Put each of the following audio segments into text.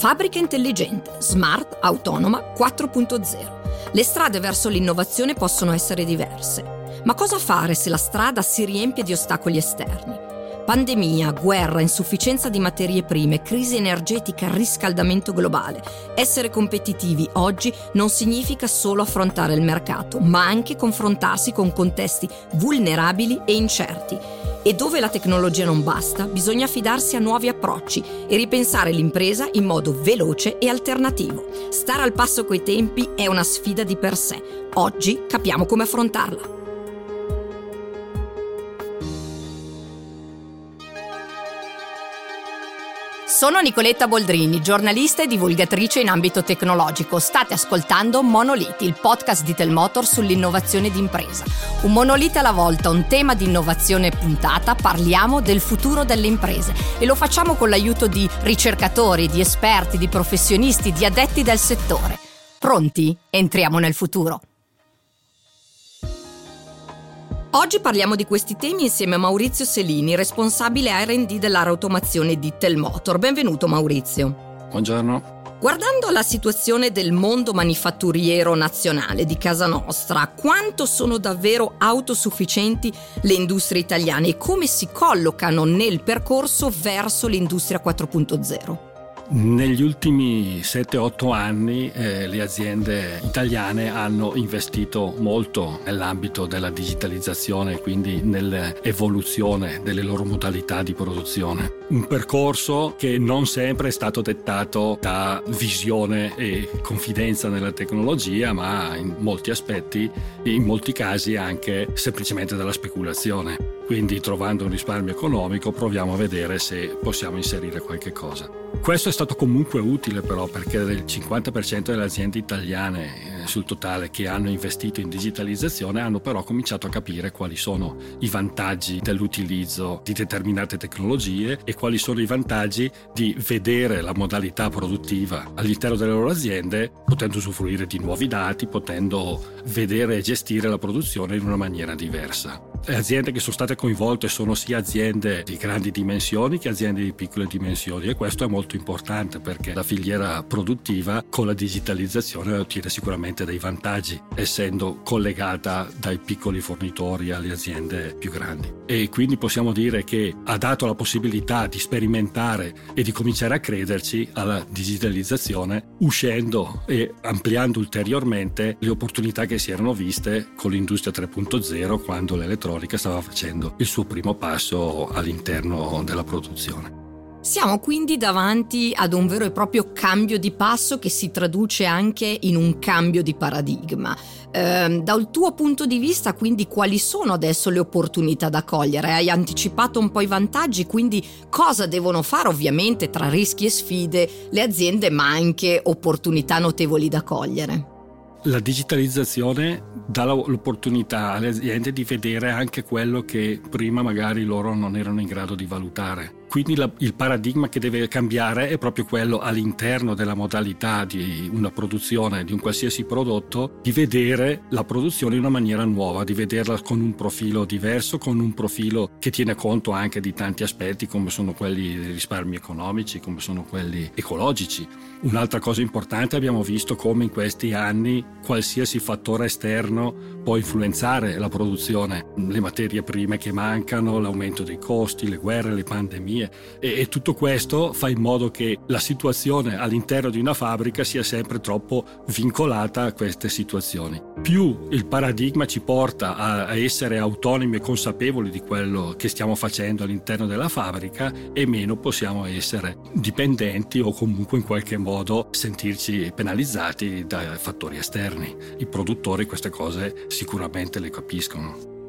Fabbrica intelligente, smart, autonoma 4.0. Le strade verso l'innovazione possono essere diverse. Ma cosa fare se la strada si riempie di ostacoli esterni? Pandemia, guerra, insufficienza di materie prime, crisi energetica, riscaldamento globale. Essere competitivi oggi non significa solo affrontare il mercato, ma anche confrontarsi con contesti vulnerabili e incerti. E dove la tecnologia non basta, bisogna affidarsi a nuovi approcci e ripensare l'impresa in modo veloce e alternativo. Stare al passo coi tempi è una sfida di per sé. Oggi capiamo come affrontarla. Sono Nicoletta Boldrini, giornalista e divulgatrice in ambito tecnologico. State ascoltando Monoliti, il podcast di Telmotor sull'innovazione d'impresa. Un monolite alla volta, un tema di innovazione puntata, parliamo del futuro delle imprese e lo facciamo con l'aiuto di ricercatori, di esperti, di professionisti, di addetti del settore. Pronti? Entriamo nel futuro. Oggi parliamo di questi temi insieme a Maurizio Selini, responsabile RD dell'area automazione di Telmotor. Benvenuto Maurizio. Buongiorno. Guardando la situazione del mondo manifatturiero nazionale di casa nostra, quanto sono davvero autosufficienti le industrie italiane e come si collocano nel percorso verso l'industria 4.0? Negli ultimi 7-8 anni eh, le aziende italiane hanno investito molto nell'ambito della digitalizzazione, quindi nell'evoluzione delle loro modalità di produzione. Un percorso che non sempre è stato dettato da visione e confidenza nella tecnologia, ma in molti aspetti, in molti casi anche semplicemente dalla speculazione. Quindi trovando un risparmio economico proviamo a vedere se possiamo inserire qualche cosa. Questo è stato comunque utile però perché il 50% delle aziende italiane sul totale che hanno investito in digitalizzazione hanno però cominciato a capire quali sono i vantaggi dell'utilizzo di determinate tecnologie e quali sono i vantaggi di vedere la modalità produttiva all'interno delle loro aziende potendo usufruire di nuovi dati, potendo vedere e gestire la produzione in una maniera diversa. Le aziende che sono state coinvolte sono sia aziende di grandi dimensioni che aziende di piccole dimensioni e questo è molto importante perché la filiera produttiva con la digitalizzazione ottiene sicuramente dei vantaggi essendo collegata dai piccoli fornitori alle aziende più grandi e quindi possiamo dire che ha dato la possibilità di sperimentare e di cominciare a crederci alla digitalizzazione uscendo e ampliando ulteriormente le opportunità che si erano viste con l'industria 3.0 quando l'elettronica elettronica stava facendo il suo primo passo all'interno della produzione. Siamo quindi davanti ad un vero e proprio cambio di passo che si traduce anche in un cambio di paradigma. Eh, dal tuo punto di vista, quindi, quali sono adesso le opportunità da cogliere? Hai anticipato un po' i vantaggi, quindi cosa devono fare ovviamente tra rischi e sfide le aziende, ma anche opportunità notevoli da cogliere? La digitalizzazione dà l'opportunità alle aziende di vedere anche quello che prima magari loro non erano in grado di valutare. Quindi la, il paradigma che deve cambiare è proprio quello all'interno della modalità di una produzione di un qualsiasi prodotto, di vedere la produzione in una maniera nuova, di vederla con un profilo diverso, con un profilo che tiene conto anche di tanti aspetti come sono quelli dei risparmi economici, come sono quelli ecologici. Un'altra cosa importante abbiamo visto come in questi anni qualsiasi fattore esterno può influenzare la produzione, le materie prime che mancano, l'aumento dei costi, le guerre, le pandemie economie e, e tutto questo fa in modo che la situazione all'interno di una fabbrica sia sempre troppo vincolata a queste situazioni. Più il paradigma ci porta a, a essere autonomi e consapevoli di quello che stiamo facendo all'interno della fabbrica e meno possiamo essere dipendenti o comunque in qualche modo sentirci penalizzati da fattori esterni. I produttori queste cose sicuramente le capiscono.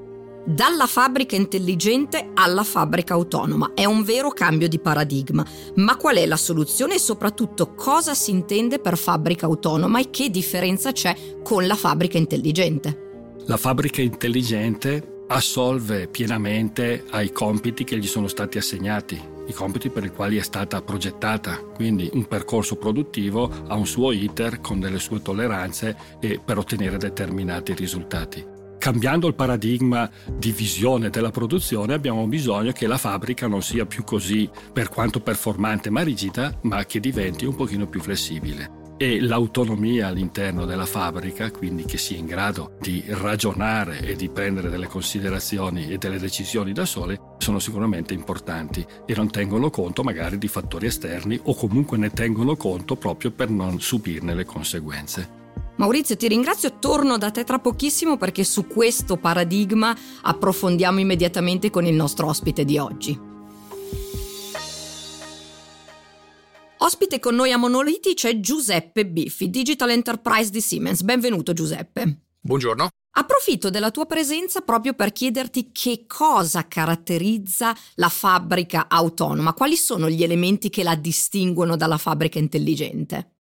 Dalla fabbrica intelligente alla fabbrica autonoma. È un vero cambio di paradigma. Ma qual è la soluzione e soprattutto cosa si intende per fabbrica autonoma e che differenza c'è con la fabbrica intelligente? La fabbrica intelligente assolve pienamente ai compiti che gli sono stati assegnati, i compiti per i quali è stata progettata, quindi un percorso produttivo ha un suo iter con delle sue tolleranze per ottenere determinati risultati. Cambiando il paradigma di visione della produzione abbiamo bisogno che la fabbrica non sia più così per quanto performante ma rigida, ma che diventi un pochino più flessibile e l'autonomia all'interno della fabbrica, quindi che sia in grado di ragionare e di prendere delle considerazioni e delle decisioni da sole, sono sicuramente importanti e non tengono conto magari di fattori esterni o comunque ne tengono conto proprio per non subirne le conseguenze. Maurizio, ti ringrazio, torno da te tra pochissimo perché su questo paradigma approfondiamo immediatamente con il nostro ospite di oggi. Ospite con noi a Monoliti c'è Giuseppe Biffi, Digital Enterprise di Siemens. Benvenuto Giuseppe. Buongiorno. Approfitto della tua presenza proprio per chiederti che cosa caratterizza la fabbrica autonoma, quali sono gli elementi che la distinguono dalla fabbrica intelligente.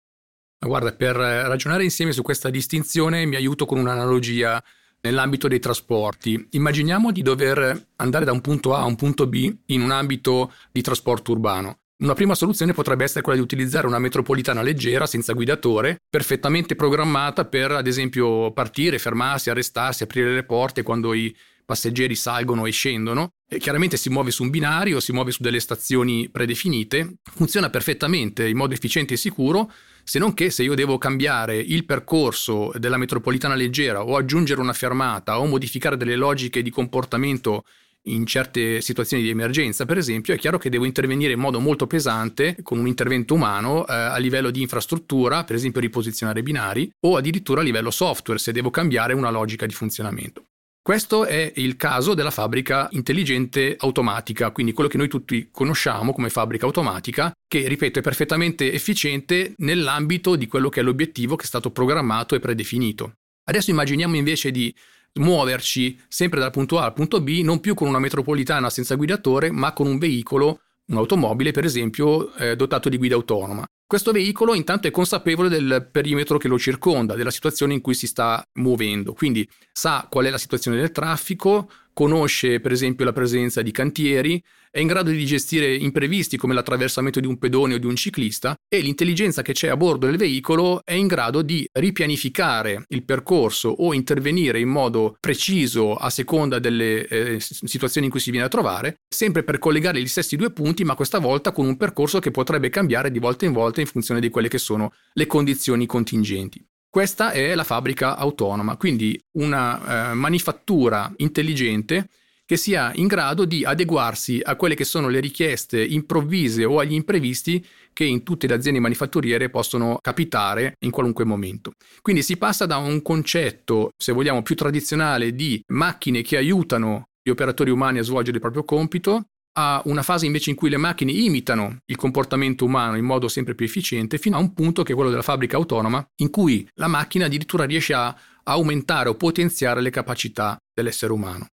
Guarda, per ragionare insieme su questa distinzione mi aiuto con un'analogia nell'ambito dei trasporti. Immaginiamo di dover andare da un punto A a un punto B in un ambito di trasporto urbano. Una prima soluzione potrebbe essere quella di utilizzare una metropolitana leggera senza guidatore, perfettamente programmata per ad esempio partire, fermarsi, arrestarsi, aprire le porte quando i passeggeri salgono e scendono. E chiaramente si muove su un binario, si muove su delle stazioni predefinite, funziona perfettamente in modo efficiente e sicuro, se non che se io devo cambiare il percorso della metropolitana leggera o aggiungere una fermata o modificare delle logiche di comportamento in certe situazioni di emergenza, per esempio, è chiaro che devo intervenire in modo molto pesante con un intervento umano eh, a livello di infrastruttura, per esempio riposizionare binari, o addirittura a livello software se devo cambiare una logica di funzionamento. Questo è il caso della fabbrica intelligente automatica, quindi quello che noi tutti conosciamo come fabbrica automatica, che ripeto è perfettamente efficiente nell'ambito di quello che è l'obiettivo che è stato programmato e predefinito. Adesso immaginiamo invece di muoverci sempre dal punto A al punto B, non più con una metropolitana senza guidatore, ma con un veicolo, un'automobile per esempio, eh, dotato di guida autonoma. Questo veicolo intanto è consapevole del perimetro che lo circonda, della situazione in cui si sta muovendo, quindi sa qual è la situazione del traffico, conosce per esempio la presenza di cantieri, è in grado di gestire imprevisti come l'attraversamento di un pedone o di un ciclista e l'intelligenza che c'è a bordo del veicolo è in grado di ripianificare il percorso o intervenire in modo preciso a seconda delle eh, situazioni in cui si viene a trovare, sempre per collegare gli stessi due punti, ma questa volta con un percorso che potrebbe cambiare di volta in volta in funzione di quelle che sono le condizioni contingenti. Questa è la fabbrica autonoma, quindi una eh, manifattura intelligente che sia in grado di adeguarsi a quelle che sono le richieste improvvise o agli imprevisti che in tutte le aziende manifatturiere possono capitare in qualunque momento. Quindi si passa da un concetto, se vogliamo, più tradizionale di macchine che aiutano gli operatori umani a svolgere il proprio compito, a una fase invece in cui le macchine imitano il comportamento umano in modo sempre più efficiente, fino a un punto che è quello della fabbrica autonoma, in cui la macchina addirittura riesce a aumentare o potenziare le capacità dell'essere umano.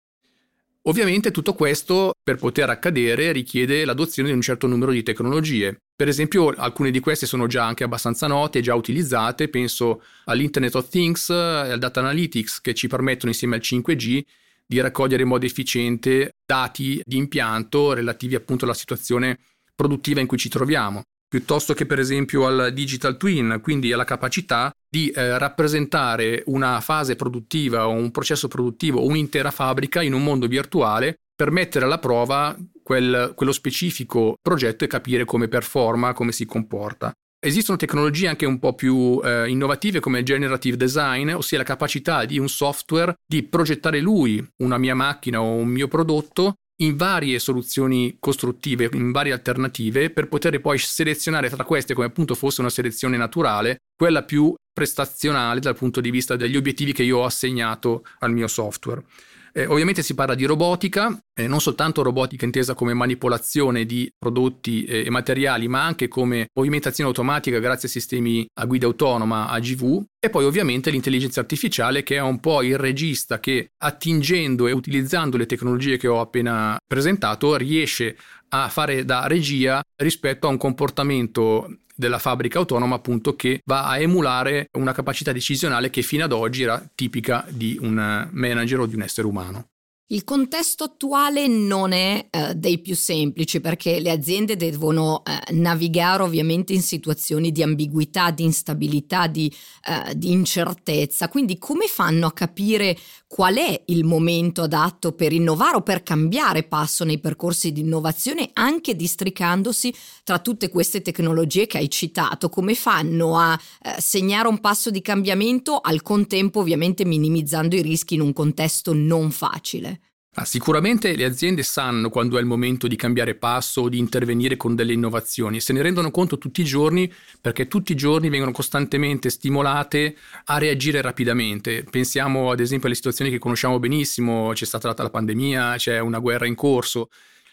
Ovviamente tutto questo per poter accadere richiede l'adozione di un certo numero di tecnologie. Per esempio alcune di queste sono già anche abbastanza note, già utilizzate, penso all'Internet of Things e al Data Analytics che ci permettono insieme al 5G di raccogliere in modo efficiente dati di impianto relativi appunto alla situazione produttiva in cui ci troviamo, piuttosto che per esempio al digital twin, quindi alla capacità di eh, rappresentare una fase produttiva o un processo produttivo o un'intera fabbrica in un mondo virtuale per mettere alla prova quel, quello specifico progetto e capire come performa, come si comporta. Esistono tecnologie anche un po' più eh, innovative come il generative design, ossia la capacità di un software di progettare lui una mia macchina o un mio prodotto in varie soluzioni costruttive, in varie alternative, per poter poi selezionare tra queste come appunto fosse una selezione naturale, quella più prestazionale dal punto di vista degli obiettivi che io ho assegnato al mio software. Eh, ovviamente si parla di robotica, eh, non soltanto robotica intesa come manipolazione di prodotti eh, e materiali, ma anche come movimentazione automatica grazie a sistemi a guida autonoma AGV e poi ovviamente l'intelligenza artificiale che è un po' il regista che attingendo e utilizzando le tecnologie che ho appena presentato riesce a fare da regia rispetto a un comportamento della fabbrica autonoma appunto che va a emulare una capacità decisionale che fino ad oggi era tipica di un manager o di un essere umano. Il contesto attuale non è eh, dei più semplici perché le aziende devono eh, navigare ovviamente in situazioni di ambiguità, di instabilità, di, eh, di, incertezza. Quindi come fanno a capire qual è il momento adatto per innovare o per cambiare passo nei percorsi di innovazione anche districandosi tra tutte queste tecnologie che hai citato? Come fanno a eh, segnare un passo di cambiamento al contempo ovviamente minimizzando i rischi in un contesto non facile? Ah, sicuramente le aziende sanno quando è il momento di cambiare passo o di intervenire con delle innovazioni e se ne rendono conto tutti i giorni perché tutti i giorni vengono costantemente stimolate a reagire rapidamente. Pensiamo ad esempio alle situazioni che conosciamo benissimo, c'è stata la pandemia, c'è una guerra in corso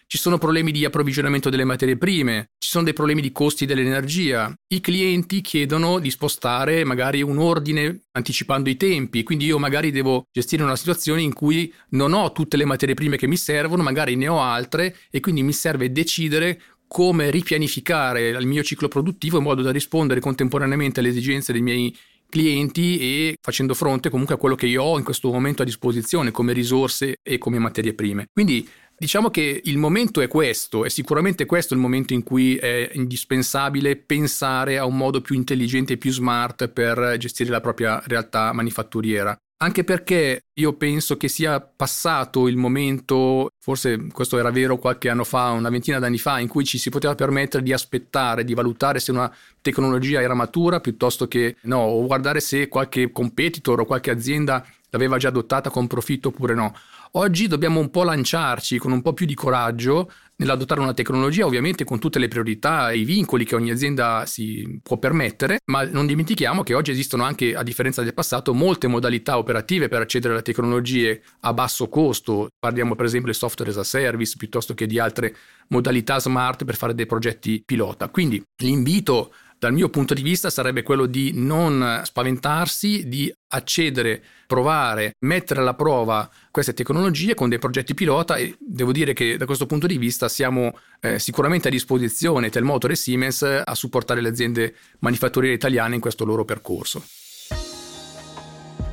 ci sono problemi di approvvigionamento delle materie prime, ci sono dei problemi di costi dell'energia. I clienti chiedono di spostare magari un ordine anticipando i tempi, quindi io magari devo gestire una situazione in cui non ho tutte le materie prime che mi servono, magari ne ho altre e quindi mi serve decidere come ripianificare il mio ciclo produttivo in modo da rispondere contemporaneamente alle esigenze dei miei clienti e facendo fronte comunque a quello che io ho in questo momento a disposizione come risorse e come materie prime. Quindi Diciamo che il momento è questo, è sicuramente questo il momento in cui è indispensabile pensare a un modo più intelligente e più smart per gestire la propria realtà manifatturiera. Anche perché io penso che sia passato il momento, forse questo era vero qualche anno fa, una ventina d'anni fa, in cui ci si poteva permettere di aspettare, di valutare se una tecnologia era matura piuttosto che no, o guardare se qualche competitor o qualche azienda l'aveva già adottata con profitto oppure no. Oggi dobbiamo un po' lanciarci con un po' più di coraggio nell'adottare una tecnologia, ovviamente con tutte le priorità e i vincoli che ogni azienda si può permettere, ma non dimentichiamo che oggi esistono anche, a differenza del passato, molte modalità operative per accedere alle tecnologie a basso costo. Parliamo per esempio del software as a service piuttosto che di altre modalità smart per fare dei progetti pilota. Quindi l'invito dal mio punto di vista sarebbe quello di non spaventarsi, di accedere, provare, mettere alla prova queste tecnologie con dei progetti pilota e devo dire che da questo punto di vista siamo eh, sicuramente a disposizione Telmotor e Siemens a supportare le aziende manifatturiere italiane in questo loro percorso.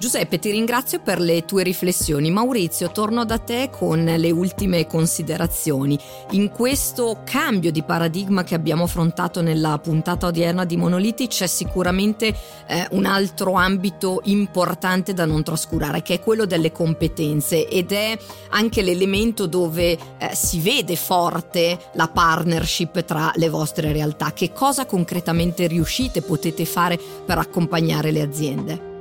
Giuseppe, ti ringrazio per le tue riflessioni. Maurizio, torno da te con le ultime considerazioni. In questo cambio di paradigma che abbiamo affrontato nella puntata odierna di Monoliti c'è sicuramente eh, un altro ambito importante da non trascurare, che è quello delle competenze ed è anche l'elemento dove eh, si vede forte la partnership tra le vostre realtà. Che cosa concretamente riuscite, potete fare per accompagnare le aziende?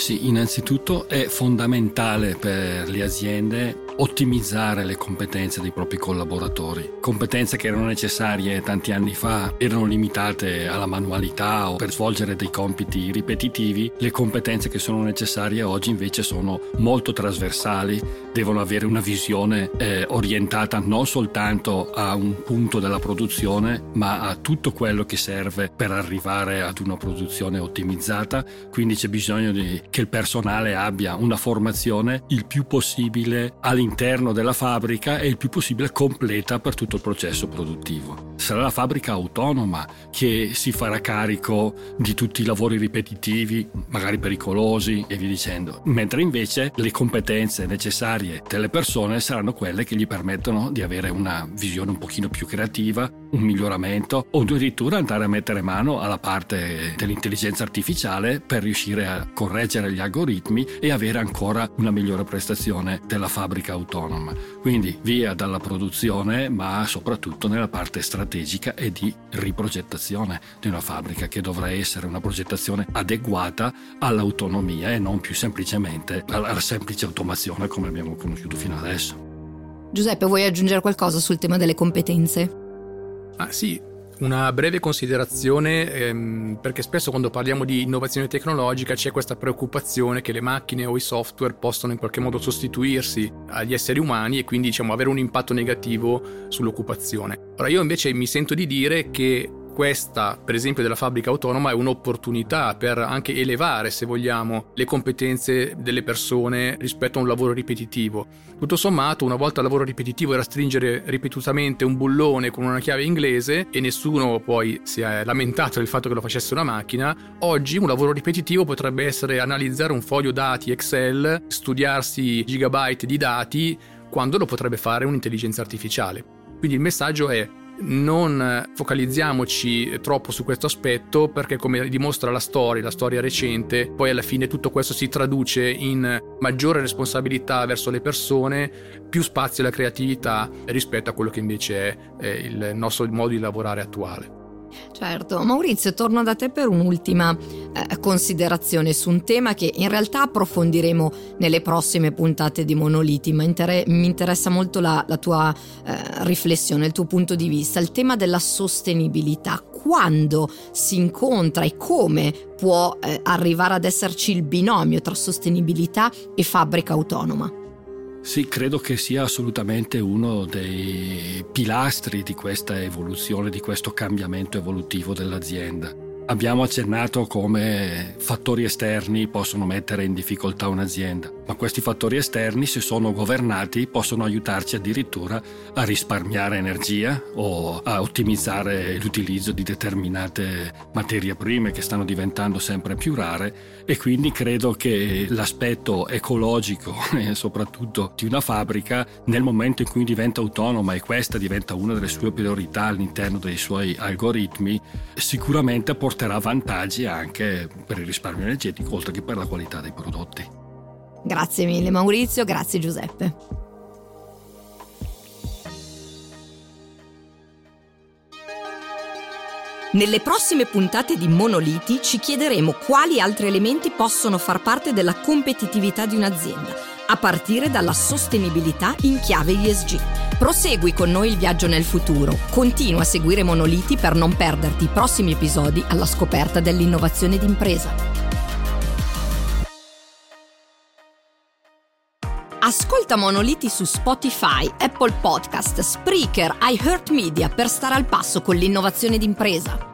Sì, innanzitutto è fondamentale per le aziende ottimizzare le competenze dei propri collaboratori. Competenze che erano necessarie tanti anni fa, erano limitate alla manualità o per svolgere dei compiti ripetitivi, le competenze che sono necessarie oggi invece sono molto trasversali, devono avere una visione eh, orientata non soltanto a un punto della produzione, ma a tutto quello che serve per arrivare ad una produzione ottimizzata, quindi c'è bisogno di, che il personale abbia una formazione il più possibile all'interno all'interno della fabbrica e il più possibile completa per tutto il processo produttivo. Sarà la fabbrica autonoma che si farà carico di tutti i lavori ripetitivi, magari pericolosi e via dicendo, mentre invece le competenze necessarie delle persone saranno quelle che gli permettono di avere una visione un pochino più creativa, un miglioramento o addirittura andare a mettere mano alla parte dell'intelligenza artificiale per riuscire a correggere gli algoritmi e avere ancora una migliore prestazione della fabbrica autonoma. Quindi via dalla produzione ma soprattutto nella parte strategica e di riprogettazione di una fabbrica che dovrà essere una progettazione adeguata all'autonomia e non più semplicemente alla semplice automazione come abbiamo conosciuto fino adesso. Giuseppe, vuoi aggiungere qualcosa sul tema delle competenze? Ah sì, una breve considerazione, ehm, perché spesso quando parliamo di innovazione tecnologica c'è questa preoccupazione che le macchine o i software possano in qualche modo sostituirsi agli esseri umani e quindi diciamo, avere un impatto negativo sull'occupazione. Ora io invece mi sento di dire che questa, per esempio, della fabbrica autonoma è un'opportunità per anche elevare, se vogliamo, le competenze delle persone rispetto a un lavoro ripetitivo. Tutto sommato, una volta il lavoro ripetitivo era stringere ripetutamente un bullone con una chiave inglese e nessuno poi si è lamentato del fatto che lo facesse una macchina, oggi un lavoro ripetitivo potrebbe essere analizzare un foglio dati Excel, studiarsi gigabyte di dati, quando lo potrebbe fare un'intelligenza artificiale. Quindi il messaggio è non focalizziamoci troppo su questo aspetto perché come dimostra la storia, la storia recente, poi alla fine tutto questo si traduce in maggiore responsabilità verso le persone, più spazio alla creatività rispetto a quello che invece è il nostro modo di lavorare attuale. Certo, Maurizio, torno da te per un'ultima eh, considerazione su un tema che in realtà approfondiremo nelle prossime puntate di Monoliti, ma inter- mi interessa molto la, la tua eh, riflessione, il tuo punto di vista, il tema della sostenibilità. Quando si incontra e come può eh, arrivare ad esserci il binomio tra sostenibilità e fabbrica autonoma? Sì, credo che sia assolutamente uno dei pilastri di questa evoluzione, di questo cambiamento evolutivo dell'azienda. Abbiamo accennato come fattori esterni possono mettere in difficoltà un'azienda, ma questi fattori esterni, se sono governati, possono aiutarci addirittura a risparmiare energia o a ottimizzare l'utilizzo di determinate materie prime che stanno diventando sempre più rare e quindi credo che l'aspetto ecologico e soprattutto di una fabbrica nel momento in cui diventa autonoma e questa diventa una delle sue priorità all'interno dei suoi algoritmi, sicuramente porterà vantaggi anche per il risparmio energetico oltre che per la qualità dei prodotti. Grazie mille Maurizio, grazie Giuseppe. Nelle prossime puntate di Monoliti ci chiederemo quali altri elementi possono far parte della competitività di un'azienda, a partire dalla sostenibilità in chiave ESG. Prosegui con noi il viaggio nel futuro. Continua a seguire Monoliti per non perderti i prossimi episodi alla scoperta dell'innovazione d'impresa. Ascolta Monoliti su Spotify, Apple Podcast, Spreaker, iHeartMedia per stare al passo con l'innovazione d'impresa.